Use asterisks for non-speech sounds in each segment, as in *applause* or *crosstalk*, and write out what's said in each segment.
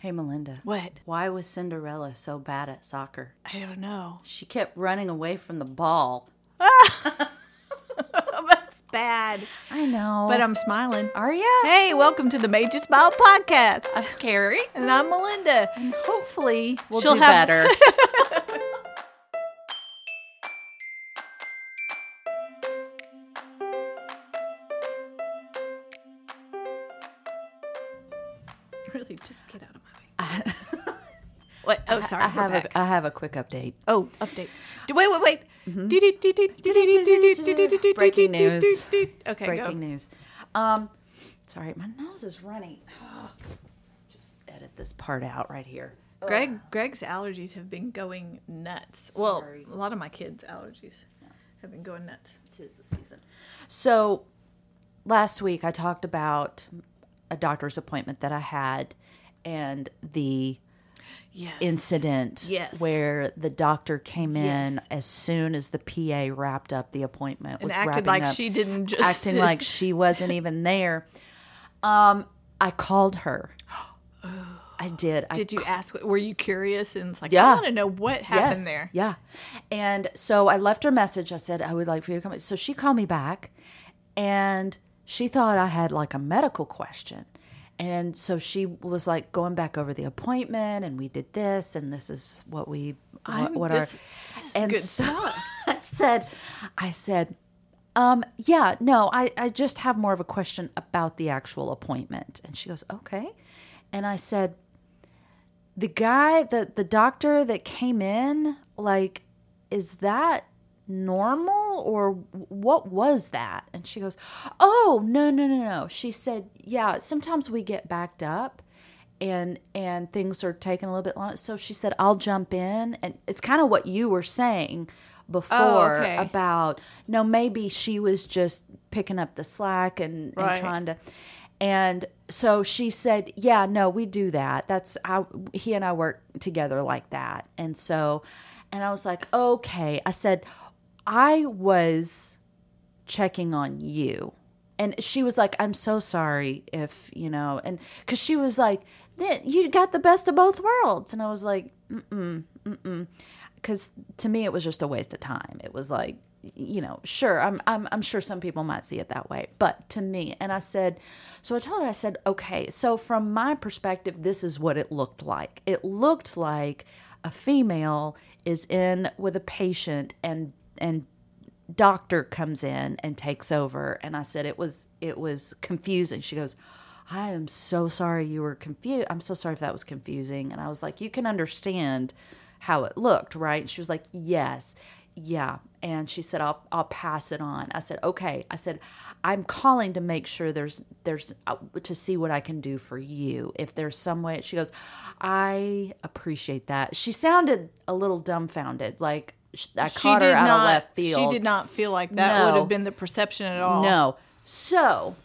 Hey, Melinda. What? Why was Cinderella so bad at soccer? I don't know. She kept running away from the ball. *laughs* That's bad. I know. But I'm smiling. Are you? Hey, welcome to the Made Ya Smile podcast. I'm Carrie. and I'm Melinda. And hopefully we'll She'll do have- better. *laughs* what? Oh, sorry. I we're have back. a, I have a quick update. Oh, update. Do- Wait, wait, wait. Breaking news. Okay, Breaking go. news. Um, sorry, my nose is running. Just edit this part out right here. Greg, Greg's allergies have been going nuts. Well, a lot of my kids' allergies have been going nuts. Tis the season. So last week I talked about a doctor's appointment that I had and the Yes. incident Yes. where the doctor came in Yes. as soon as the PA wrapped up the appointment and was acted wrapping like up, she didn't just acting *laughs* like she wasn't even there. Um, I called her. *gasps* I did. I Did you ask? Were you curious and like Yeah. I want to know what happened there? Yeah. And so I left her message. I said, I would like for you to come. So she called me back and she thought I had like a medical question. And so she was like going back over the appointment and we did this and this is what we what, what our this- and so. *laughs* I said I said um yeah no I I just have more of a question about the actual appointment and she goes okay and I said the guy the the doctor that came in like is that normal or what was that? And she goes oh no no no no. She said yeah sometimes we get backed up and and things are taking a little bit long. So she said i'll jump in. And it's kind of what you were saying before okay. about no maybe she was just picking up the slack and, and trying to and so she said yeah no we do that. That's how he and i work together like that. And so and i was like okay. I said i was checking on you. And she was like i'm so sorry if you know and because she was like "Then you got the best of both worlds. And i was like mm-mm mm-mm. Because to me it was just a waste of time. It was like you know sure I'm, I'm i'm sure some people might see it that way but to me and i said so i told her i said okay so from my perspective this is what it looked like. It looked like a female is in with a patient and and doctor comes in and takes over. And i said it was it was confusing. She goes i am so sorry you were confused i'm so sorry if that was confusing. And i was like you can understand how it looked right? She was like yes. Yeah. And she said i'll i'll pass it on. I said okay. I said i'm calling to make sure there's there's uh, to see what i can do for you. If there's some way she goes i appreciate that. She sounded a little dumbfounded like sh- i caught her out of left field She did not feel like that No. would have been the perception at all. no. So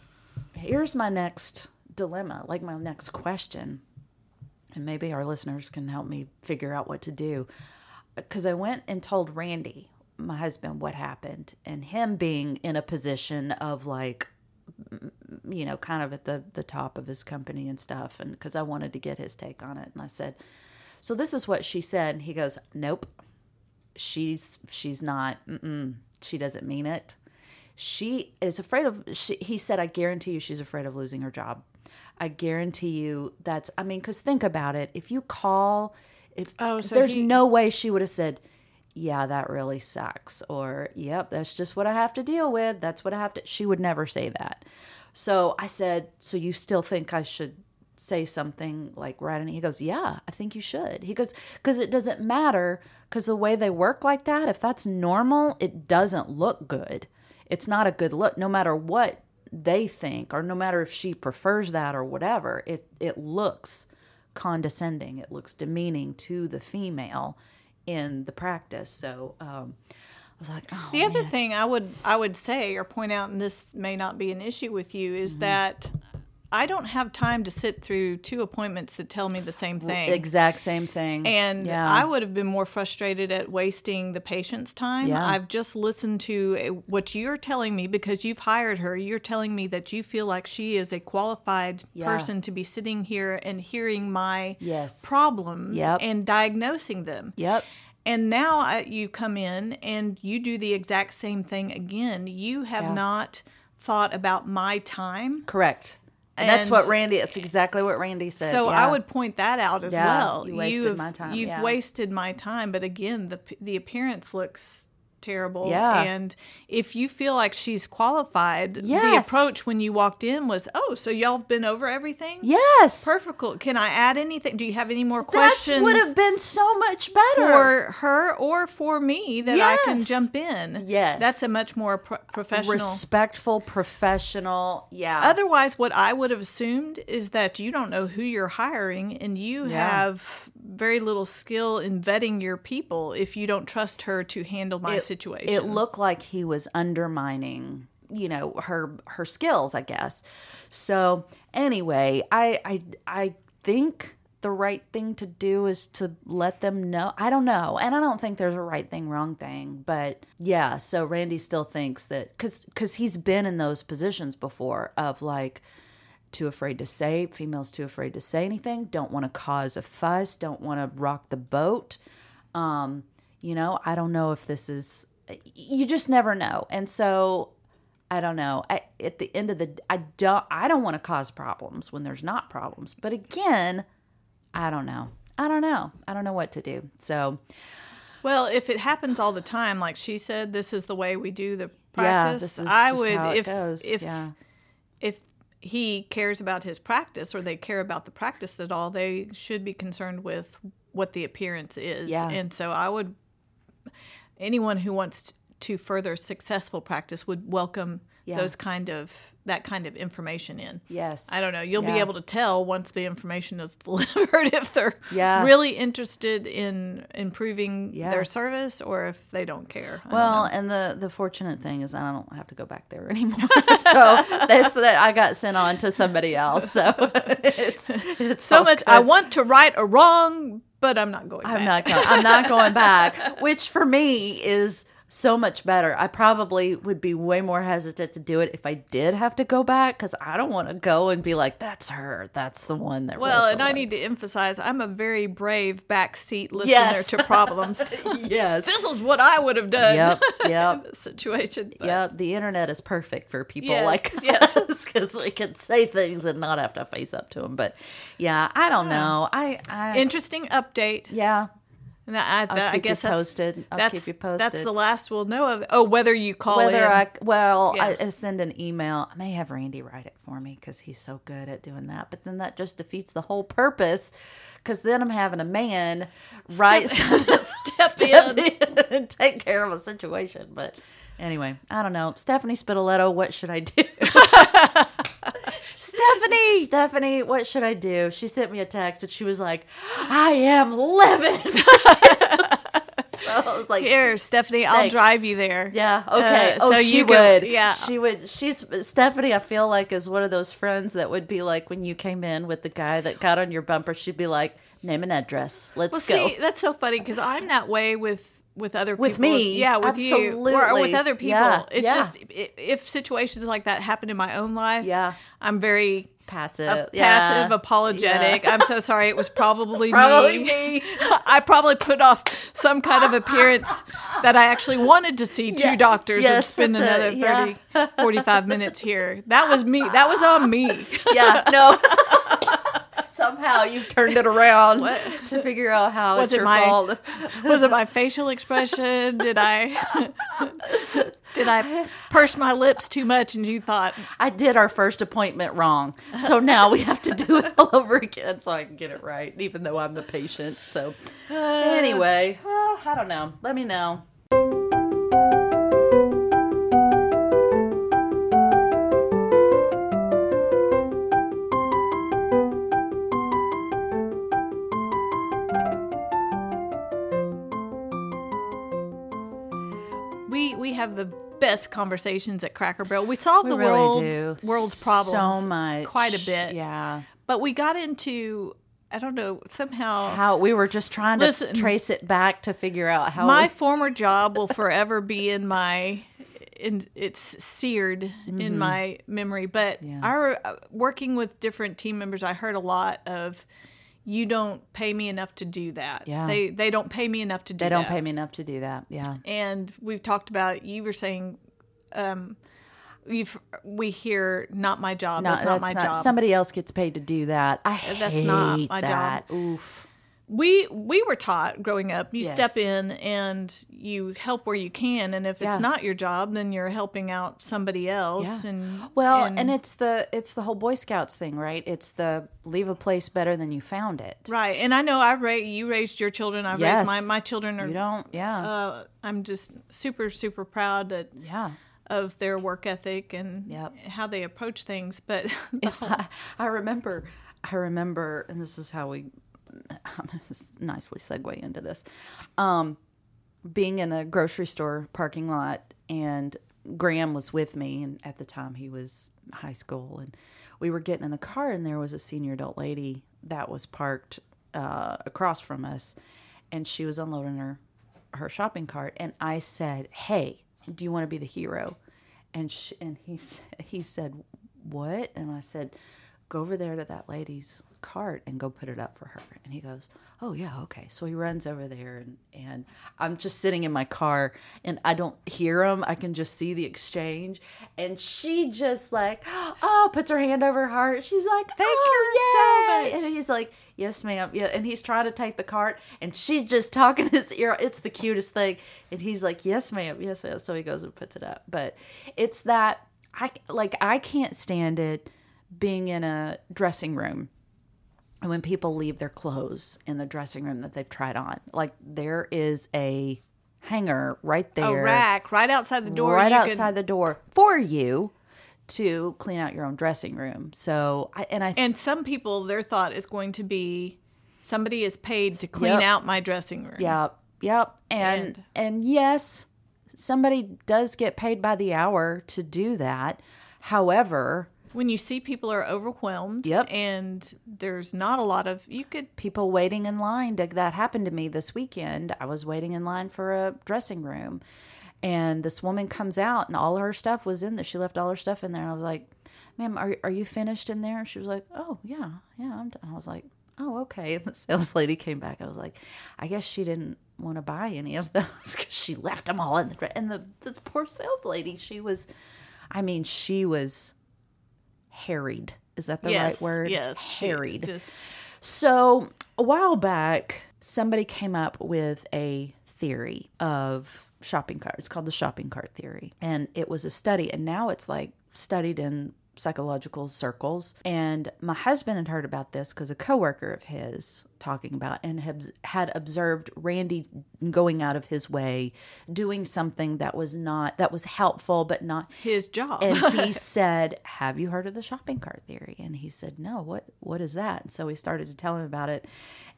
here's my next dilemma, like my next question. And maybe our listeners can help me figure out what to do. Because I went and told Randy, my husband, what happened, and him being in a position of like, you know, kind of at the, the top of his company and stuff. And because I wanted to get his take on it. And I said, So this is what she said. And he goes, Nope. She's she's not. She doesn't mean it. She is afraid of she, he said i guarantee you she's afraid of losing her job. I guarantee you that's i mean because think about it. If you call if Oh, so there's he- no way she would have said yeah that really sucks or yep that's just what i have to deal with. That's what i have to she would never say that. So i said so you still think i should say something like right and he goes yeah i think you should he goes because it doesn't matter because the way they work like that if that's normal it doesn't look good it's not a good look no matter what they think or no matter if she prefers that or whatever it it looks condescending it looks demeaning to the female in the practice so um i was like oh The other man. thing I would I would say or point out, and this may not be an issue with you, is Mm-hmm. that I don't have time to sit through two appointments that tell me the same thing. Exact same thing. And yeah. I would have been more frustrated at wasting the patient's time. Yeah. I've just listened to uh, what you're telling me because you've hired her. You're telling me that you feel like she is a qualified Yeah. person to be sitting here and hearing my Yes. problems Yep. and diagnosing them. Yep. And now I, you come in and you do the exact same thing again. You have not thought about my time. Correct. And, that's what Randy. That's exactly what Randy said. So yeah. I would point that out as Yeah, well. you wasted You've- my time, You've yeah. wasted my time. But again, the the appearance looks terrible. Yeah. And if you feel like she's qualified, the approach when you walked in was, "Oh, so y'all have been over everything? Yes. Perfect. Can I add anything? Do you have any more That questions?" would have been so much better. for her or for me that I can jump in. Yes. That's a much more pro- professional. respectful, professional. Yeah. Otherwise, what I would have assumed is that you don't know who you're hiring and you Yeah. have very little skill in vetting your people if you don't trust her to handle my it, situation. It looked like he was undermining, you know, her her skills, I guess. So anyway, I I I think the right thing to do is to let them know. I don't know, and I don't think there's a right thing, wrong thing, but yeah. So Randy still thinks that because because he's been in those positions before of like too afraid to say females too afraid to say anything don't want to cause a fuss don't want to rock the boat. Um you know i don't know if this is you just never know. And so i don't know I, at the end of the i don't i don't want to cause problems when there's not problems. But again i don't know. I don't know. I don't know what to do. So well, if it happens all the time, like she said, this is the way we do the yeah practice. this is I would how it if goes. if yeah. if he cares about his practice or they care about the practice at all, they should be concerned with what the appearance is. Yeah. And so I would, anyone who wants to further successful practice would welcome Yeah. those kind of, that kind of information in. yes I don't know. You'll be able to tell once the information is *laughs* delivered if they're Yeah. really interested in improving Yeah. their service or if they don't care. I don't Well, and the the fortunate thing is I don't have to go back there *laughs* anymore. *laughs* so that's that I got sent on to somebody else. So it's, it's so much. good. I want to right a wrong, but I'm not going I'm back. not going. I'm not going back. Which for me is so much better. I probably would be way more hesitant to do it if I did have to go back because I don't want to go and be like, "That's her. That's the one that." Well, and I one." need to emphasize I'm a very brave backseat listener Yes. to problems. *laughs* yes. this is what I would have done Yep. *laughs* in Yep. this situation. but- Yeah, the internet is perfect for people Yes, like yes. us *laughs* because we can say things and not have to face up to them. But yeah, I don't know. I, I Interesting update. yeah, And I, I'll I guess you posted. I'll keep you posted. That's the last we'll know of. Oh, whether you call Whether in. I well, Yeah. I, send an email. I may have Randy write it for me because he's so good at doing that. But then that just defeats the whole purpose. Because then I'm having a man write *laughs* something, step, in. in and take care of a situation. But anyway, I don't know. Stephanie Spitaletto, what should I do? *laughs* *laughs* Stephanie, Stephanie, what should I do? She sent me a text and she was like, "I am living." *laughs* so I was like, Here, Stephanie, I'll Thanks. drive you there. yeah, okay. Uh, oh, so she you would. could- yeah. she would. She's Stephanie. I feel like is one of those friends that would be like when you came in with the guy that got on your bumper. She'd be like, "Name and address. Let's Well, go." see, that's so funny because I'm that way with with other With people. me? yeah, with you, or, or with other people. Yeah, It's yeah. just if situations like that happen in my own life, Yeah. I'm very passive, uh, yeah. passive, apologetic. Yeah. I'm so sorry. It was probably *laughs* Probably me. me. *laughs* I probably put off some kind of appearance that I actually wanted to see two Yeah. doctors and spend the- another yeah. 30, 45 minutes here. That was me. That was on me. yeah, no. *laughs* Somehow you've turned it around What? to figure out how Was it's it your my- fault. Was it my facial expression? Did I *laughs* did I purse my lips too much and you thought I did our first appointment wrong, so now we have to do it all over again so I can get it right, even though I'm the patient. So anyway, uh, I don't know. Let me know. Have the best conversations at Cracker Barrel. We solved We the really world do. world's problems so much, quite a bit. Yeah. But we got into I don't know somehow How we were just trying to Listen. trace it back to figure out how my *laughs* former job will forever be in my in it's seared in my memory but Mm-hmm. Yeah. our uh, working with different team members i heard a lot of you don't pay me enough to do that Yeah. they they don't pay me enough to do that. they don't that. pay me enough to do that. Yeah. and we've talked about you were saying um we've we hear not my job No, that's not my job Somebody else gets paid to do that. I That's hate not my job. Oof. We we were taught growing up you Yes. step in and you help where you can and if Yeah. it's not your job then you're helping out somebody else Yeah. and Well, and, it's the it's the whole Boy Scouts thing, right? It's the leave a place better than you found it. right and i know i ra- you raised your children i Yes. raised my my children are You don't, yeah, uh, i'm just super super proud that, yeah. of their work ethic and Yep. how they approach things but *laughs* If I, I remember, I remember, and this is how we *laughs* I'm gonna nicely segue into this. Um, being in a grocery store parking lot, and Graham was with me, and at the time he was high school, and we were getting in the car, and there was a senior adult lady that was parked uh, across from us, and she was unloading her her shopping cart, and I said, "Hey, do you want to be the hero?" And sh and he *laughs* he said, "What?" And I said, "Go over there to that lady's cart and go put it up for her." And he goes, "Oh yeah, okay." So he runs over there, and and I'm just sitting in my car, and I don't hear him. I can just see the exchange, and she just like, *gasps* oh, puts her hand over her heart. She's like, Thank "Oh, you so much. And he's like, "Yes, ma'am." Yeah, and he's trying to take the cart, and she's just talking *laughs* his ear. It's the cutest thing, and he's like, "Yes, ma'am. Yes, ma'am." So he goes and puts it up. But it's that I like I can't stand it being in a dressing room and when people leave their clothes in the dressing room that they've tried on. Like there is a hanger right there, a rack right outside the door right outside could, the door for you to clean out your own dressing room. So I and I and some people their thought is going to be somebody is paid to clean Yep. out my dressing room Yep. Yep. And And- and yes, somebody does get paid by the hour to do that. However, when you see people are overwhelmed Yep. and there's not a lot of you could people waiting in line to, that happened to me this weekend. I was waiting in line for a dressing room and this woman comes out and all her stuff was in there. She left all her stuff in there and I was like, "Ma'am, are are you finished in there?" She was like, "Oh, yeah. Yeah, I'm done." I was like, "Oh, okay." *laughs* And the sales lady came back. I was like, "I guess she didn't want to buy any of those *laughs* cuz she left them all in the and the the poor sales lady, she was I mean, she was harried. Is that the yes right word? yes Harried. just So a while back, somebody came up with a theory of shopping cart. It's called the shopping cart theory. And it was a study, and now it's like studied in psychological circles. And my husband had heard about this because a coworker of his talking about and had, had observed Randy going out of his way, doing something that was not that was helpful but not his job and he *laughs* said, "Have you heard of the shopping cart theory?" And he said, "No. What what is that?" And so we started to tell him about it.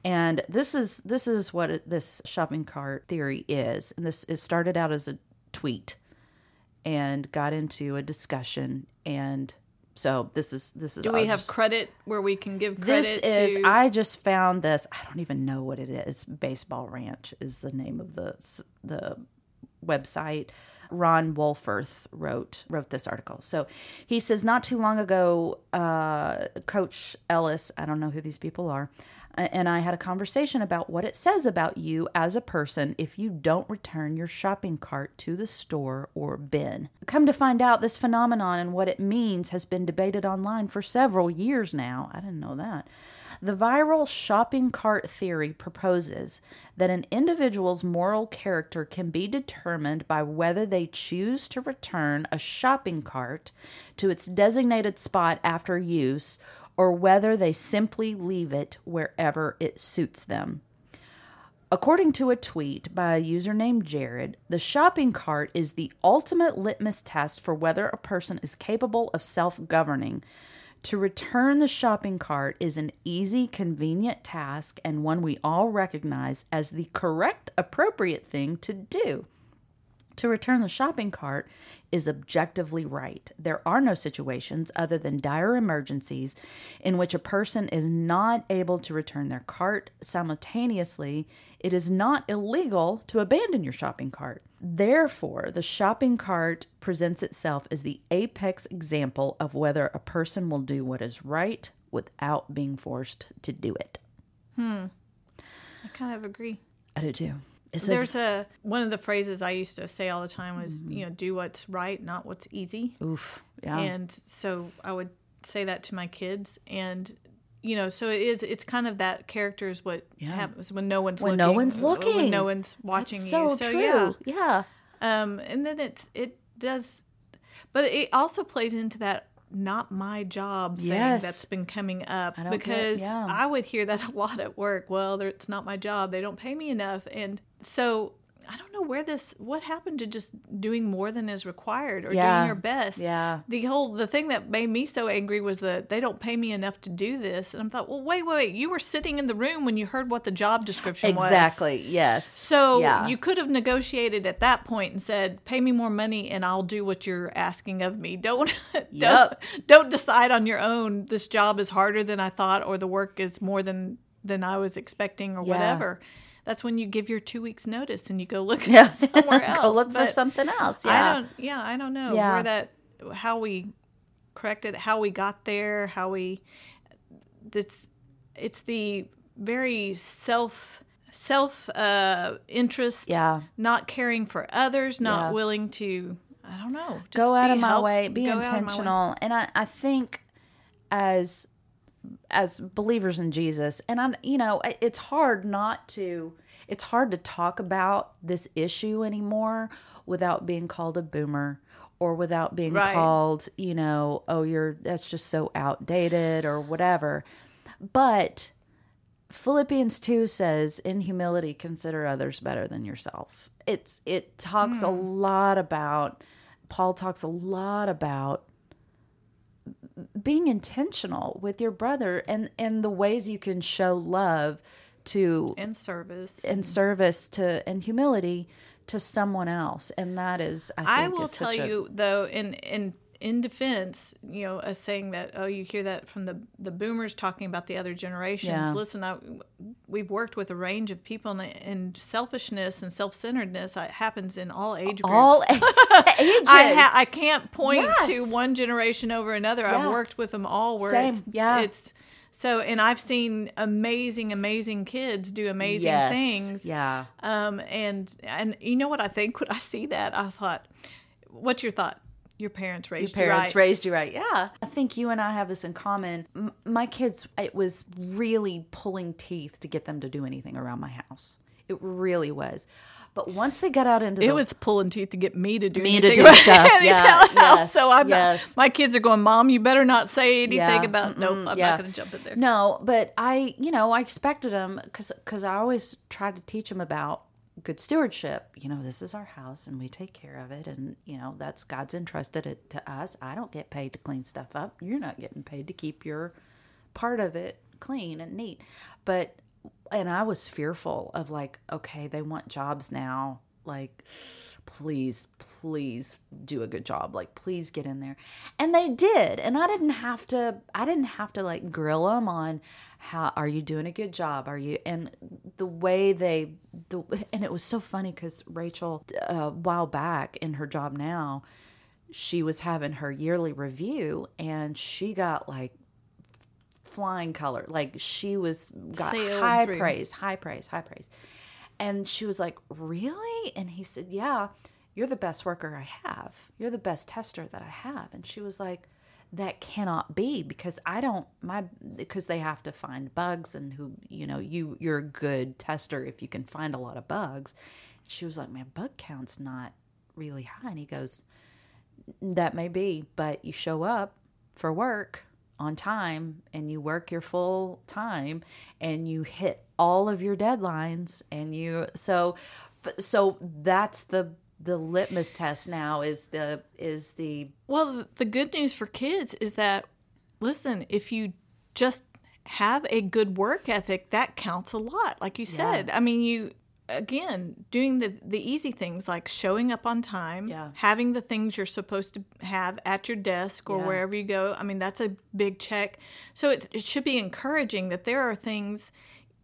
And this is this is what it, this shopping cart theory is. And this it started out as a tweet and got into a discussion and so this is this is do we I'll have just- credit where we can give credit? this is to I just found this. I don't even know what it is. Baseball Ranch is the name of the the website. Ron Wolforth wrote wrote this article. So he says not too long ago, uh, Coach Ellis. I don't know who these people are. And I had a conversation about what it says about you as a person if you don't return your shopping cart to the store or bin. Come to find out, this phenomenon and what it means has been debated online for several years now. I didn't know that. The viral shopping cart theory proposes that an individual's moral character can be determined by whether they choose to return a shopping cart to its designated spot after use or whether they simply leave it wherever it suits them. According to a tweet by a user named Jared, the shopping cart is the ultimate litmus test for whether a person is capable of self governing. To return the shopping cart is an easy, convenient task and one we all recognize as the correct, appropriate thing to do. To return the shopping cart is objectively right. There are no situations other than dire emergencies in which a person is not able to return their cart simultaneously. It is not illegal to abandon your shopping cart. Therefore, the shopping cart presents itself as the apex example of whether a person will do what is right without being forced to do it. Hmm. I kind of agree. I do too. Says, There's a one of the phrases I used to say all the time was, you know, do what's right, not what's easy. oof, yeah, And so I would say that to my kids and you know, so it is it's kind of that character is what Yeah. happens when no one's When looking. no one's looking. When no one's watching That's you. so, So true. yeah. yeah. Um, and then it's it does, but it also plays into that not my job thing Yes. that's been coming up I because yeah. I would hear that *laughs* a lot at work. Well, it's not my job; they don't pay me enough, and so I don't know where this. What happened to just doing more than is required or Yeah. doing your best? Yeah. The whole the thing that made me so angry was that they don't pay me enough to do this, and I thought, well, wait, wait, wait. You were sitting in the room when you heard what the job description was. Exactly. Yes. So yeah. you could have negotiated at that point and said, "Pay me more money, and I'll do what you're asking of me." Don't *laughs* don't Yep. don't decide on your own. This job is harder than I thought, or the work is more than than I was expecting, or Yeah. whatever. That's when you give your two weeks notice and you go look yeah. *laughs* somewhere else. *laughs* Go look for something else. Yeah. I don't. Yeah, I don't know Yeah. where that how we corrected how we got there, how we. It's it's the very self self uh interest Yeah. not caring for others not Yeah. willing to i don't know just go out be of my help- way be go out of my way. intentional and I, I think as as believers in jesus and i you know it's hard not to it's hard to talk about this issue anymore without being called a boomer or without being Right. called you know oh you're that's just so outdated or whatever but Philippians 2 says, in humility, consider others better than yourself. It's it talks a hmm. lot about Paul talks a lot about being intentional with your brother and and the ways you can show love to in service. and service to and humility to someone else. And that is i, think I will is tell a- you though, in in in defense, you know, saying that oh, you hear that from the the boomers talking about the other generations. Yeah. Listen, I, we've worked with a range of people, and, and selfishness and self centeredness It happens in all age groups. all *laughs* *laughs* ages I ha- I can't point Yes. to one generation over another. Yeah. I've worked with them all. Where Same. it's Yeah. it's so, and I've seen amazing, amazing kids do amazing yes. things. yeah Um, and and you know what I think when I see that, I thought, what's your thought? Your parents raised you. Your parents you right. raised you right. Yeah. I think you and I have this in common. M- my kids, it was really pulling teeth to get them to do anything around my house. It really was. But once they got out into it the was pulling teeth to get me to do Me to do stuff, *laughs* yeah, yes, So I'm yes. my kids are going, Mom, you better not say anything Yeah, about. Nope, I'm yeah. not going to jump in there. No, but I, you know, I expected them because because I always tried to teach them about good stewardship. You know, this is our house and we take care of it, and you know that's God's entrusted it to us. I don't get paid to clean stuff up. You're not getting paid to keep your part of it clean and neat. But and I was fearful of like, okay, they want jobs now, like please please do a good job. Like please get in there. And they did. And i didn't have to i didn't have to like grill them on how are you doing a good job? Are you and the way they the and it was so funny because rachel uh, a while back in her job now she was having her yearly review and she got like flying color. Like she was got Sailed high through. praise high praise high praise and she was like, Really? And he said, Yeah, you're the best worker I have. You're the best tester that I have. And she was like, That cannot be because I don't my because they have to find bugs and who you know, you you're a good tester if you can find a lot of bugs. She was like, My bug count's not really high. And he goes, That may be, but you show up for work on time and you work your full time and you hit all of your deadlines and you so so that's the the litmus test now is the is the Well, the good news for kids is that, listen, if you just have a good work ethic, that counts a lot. Like you said, I mean, you again, doing the the easy things like showing up on time, Yeah. having the things you're supposed to have at your desk or Yeah. wherever you go. I mean, that's a big check. So it's, it should be encouraging that there are things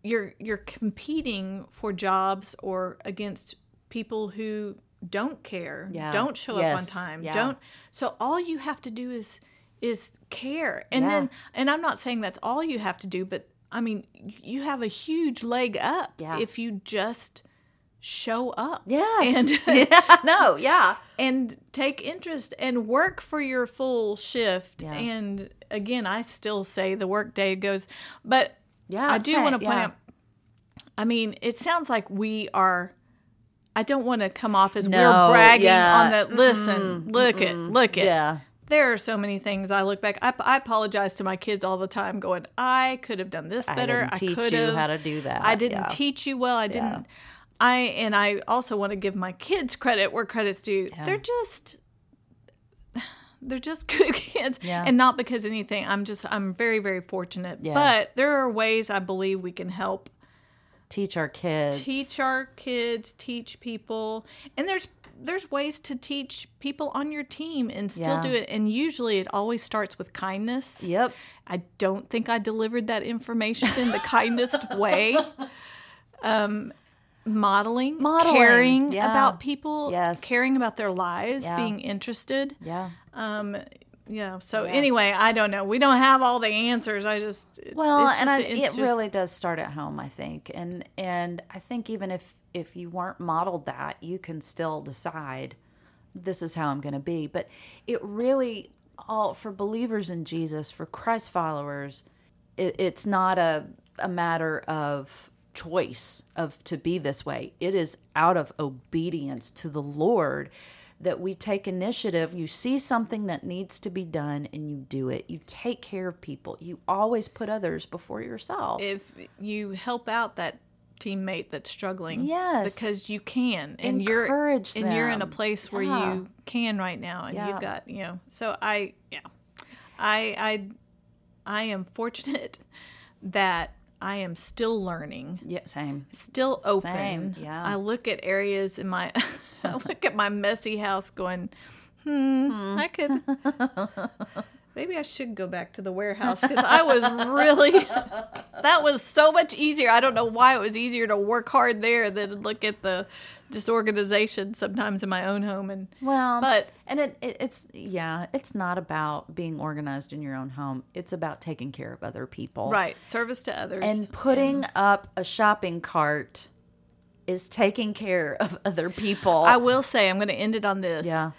you're you're competing for jobs or against people who don't care, Yeah. don't show up on time, don't. So all you have to do is is care, and then and I'm not saying that's all you have to do, but I mean you have a huge leg up Yeah. if you just show up. Yes. and *laughs* *laughs* yeah. No. Yeah. and take interest and work for your full shift. Yeah. And again, I still say the work day goes, but Yeah, I do want to point yeah. out. I mean, it sounds like we are. I don't want to come off as No, we're bragging yeah. on the. Listen, look it, look it. Yeah. There are so many things I look back. I, I apologize to my kids all the time, going, I could have done this better. I teach could you have. how to do that. I didn't Yeah. teach you well. I didn't. I and I also want to give my kids credit where credit's due. They're just *sighs* they're just *laughs* good kids, Yeah. and not because anything. I'm just I'm very very fortunate. Yeah. But there are ways I believe we can help Teach our kids. teach our kids, teach people, and there's there's ways to teach people on your team and still Yeah. do it. And usually it always starts with kindness. Yep. I don't think I delivered that information in the *laughs* kindest way. Um, modeling, Modeling, caring yeah. about people, Yes. caring about their lives, Yeah. being interested. Yeah. Um, yeah. So anyway, I don't know. We don't have all the answers. I just Well, it's and I, a- it just- really does start at home, I think, and and I think even if if you weren't modeled that, you can still decide this is how I'm going to be. But it really all for believers in Jesus, for Christ followers, it, it's not a a matter of choice of to be this way. It is out of obedience to the Lord that we take initiative. You see something that needs to be done and you do it. You take care of people. You always put others before yourself. if you help out that teammate that's struggling Yes. because you can and Encourage you're and you're in a place where Yeah. you can right now and Yeah. you've got you know so i yeah i i i am fortunate *laughs* that i am still learning yeah, same. still open Same, yeah. i look at areas in my *laughs* i *laughs* look at my messy house going hmm, i could *laughs* maybe i should go back to the warehouse because i was really *laughs* that was so much easier. I don't know why it was easier to work hard there than look at the disorganization sometimes in my own home and Well, but and it, it it's yeah, it's not about being organized in your own home. It's about taking care of other people. right. Service to others. And putting up a shopping cart is taking care of *laughs* other people. i will say i'm going to end it on this yeah.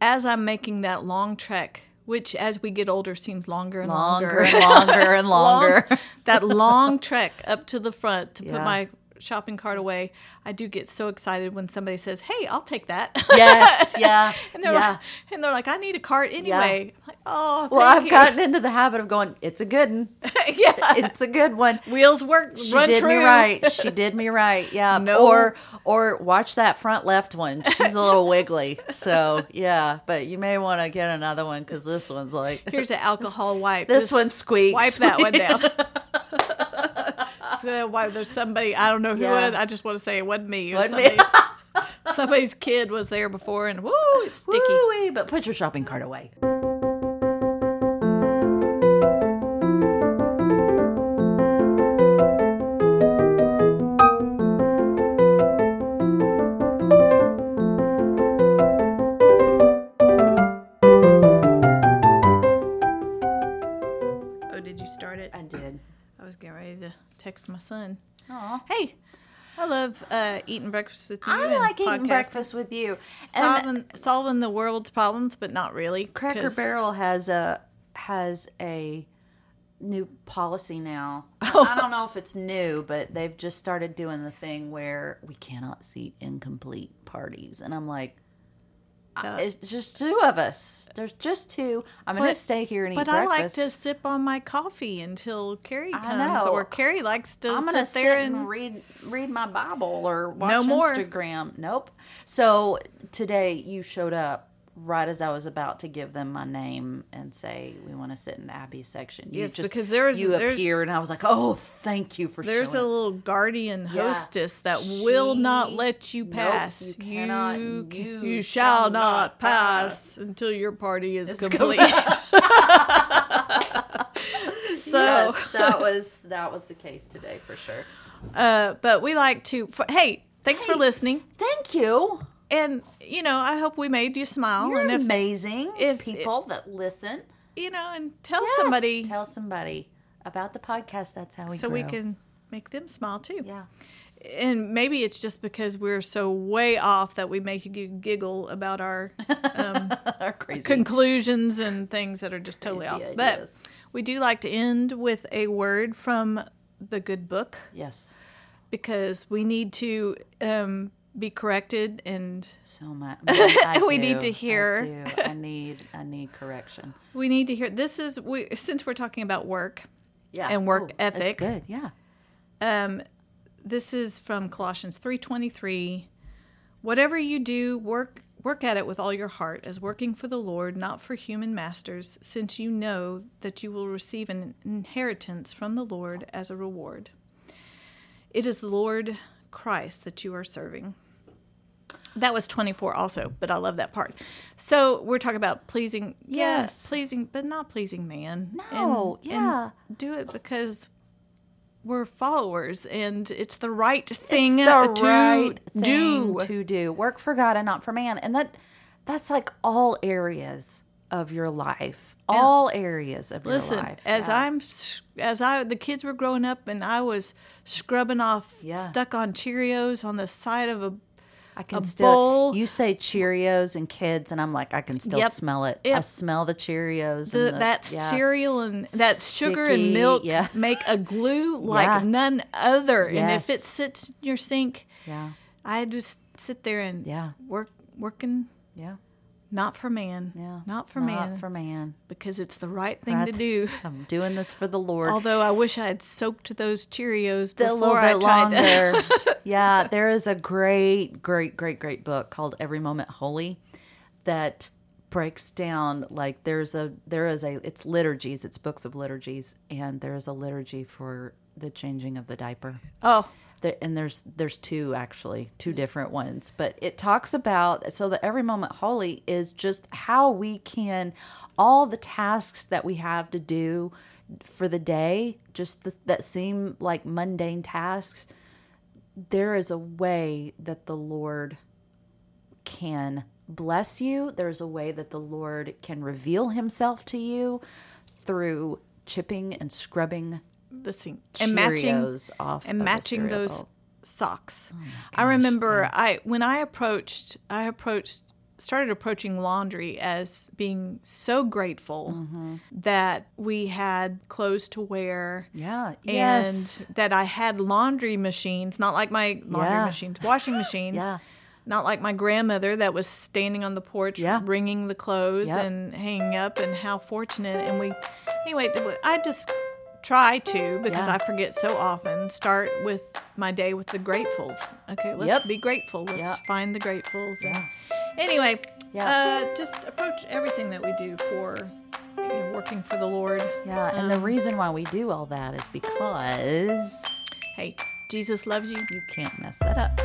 as i'm making that long trek which as we get older seems longer and Longer longer and longer and *laughs* longer. long, *laughs* that long trek up to the front to Yeah. put my shopping cart away, I do get so excited when somebody says, "Hey, I'll take that." yes, *laughs* yeah. and they're yeah. like, and they're like, "I need a cart anyway." I'm like, oh, well, I've you." gotten into the habit of going, it's a good one. *laughs* yeah, It's a good one. wheels work. She did me right. She *laughs* did me right. Yeah. No. Or or watch that front left one. She's a little wiggly. So yeah, but you may want to get another one because this one's like Here's an alcohol wipe. this Just one squeaks. Wipe that one down. So, why there's somebody I don't know who Yeah. it. I just want to say it wasn't me. It was Wasn't me. somebody's, *laughs* somebody's kid was there before, and woo, it's sticky. Woo-wee, but put your shopping cart away. Son. Aw. Hey, I love uh, eating breakfast with you. I like eating podcasting. breakfast with you. And solving solving the world's problems, but not really. Cracker 'cause- Barrel has a has a new policy now. *laughs* I don't know if it's new, but they've just started doing the thing where we cannot seat incomplete parties, and I'm like, I- Uh, it's just two of us. There's just two. I'm gonna stay here and eat But I like to sip on my coffee until Carrie comes, or Carrie likes to I'm gonna sit there sit and, and read read my Bible or watch No more. Instagram. Nope. So today you showed up right as I was about to give them my name and say we want to sit in Abby's section. You Yes, just because there's- you there's- appeared and I was like, oh, thank you for There's a little guardian Yeah. hostess that will not let you Nope, pass. you cannot- You, you you shall shall not not pass until your party is It's complete. *laughs* *laughs* so, yes, that was that was the case today for sure. uh, but we like to. For, hey, thanks for listening, Thank you. And you know, I hope we made you smile. You're and if amazing. if- people that listen, you know, and tell Yes, somebody tell somebody about the podcast. That's how we so grow. we can make them smile too. yeah. and maybe it's just because we're so way off that we make you giggle about our um, *laughs* Our crazy. conclusions and things that are just totally Crazy off. But we do like to end with a word from the good book yes. because we need to um, be corrected and So much. *laughs* *laughs* We need to hear. I, do. I need. I need correction. *laughs* we need to hear this is we since we're talking about work Yeah. And work Oh, that's ethic. good. Yeah. um, this is from Colossians 3:23 Whatever you do work work at it with all your heart as working for the Lord not for human masters since you know that you will receive an inheritance from the Lord as a reward It is the Lord Christ that you are serving that was 24 also, but I love that part. So we're talking about pleasing, yes, pleasing, but not pleasing man. No, And- yeah. and do it because we're followers and it's the right thing it's the to right do. thing to do. Work for God and not for man, and that that's like all areas of your life. All areas of Listen, your life. Listen as Yeah. I'm, as I, the kids were growing up and I was scrubbing off Yeah. stuck on Cheerios on the side of a, I can a still. bowl. You say Cheerios and kids, and I'm like, I can still Yep. smell it. I smell the Cheerios. the, and the, that yeah. cereal and that sugar and milk yeah. *laughs* make a glue *laughs* like Yeah. none other. And if it sits in your sink, Yeah, I just sit there and Yeah. work, working yeah, not for man, yeah. not for not man, Not for man. because it's the right thing Right. to do. *laughs* I'm doing this for the Lord. Although I wish I had soaked those Cheerios a before I tried to. longer. *laughs* yeah, there is a great, great, great, great book called Every Moment Holy that breaks down like there's a there is a it's liturgies, it's books of liturgies, and there's a liturgy for the changing of the diaper. Oh, There, and there's there's two actually two different ones. But it talks about so the every moment holy is just how we can all the tasks that we have to do for the day just the, that seem like mundane tasks there is a way that the lord can bless you. There's a way that the lord can reveal himself to you through chipping and scrubbing the sink and matching off and of matching those socks. Oh I remember I when I approached I approached started approaching laundry as being so grateful Mm-hmm. that we had clothes to wear Yeah. and yes. that I had laundry machines, not like my laundry Yeah. machines, washing *laughs* machines. Yeah. Not like my grandmother that was standing on the porch Yeah. wringing the clothes Yep. and hanging up, and how fortunate. And we, anyway, I just try to because Yeah. I forget so often. Start with my day with the gratefuls. Okay, let's Yep. be grateful. Let's Yeah. find the gratefuls. And anyway, Yeah. uh, just approach everything that we do for you know, working for the Lord. Yeah. And the reason why we do all that is because Hey, Jesus loves you. you can't mess that up.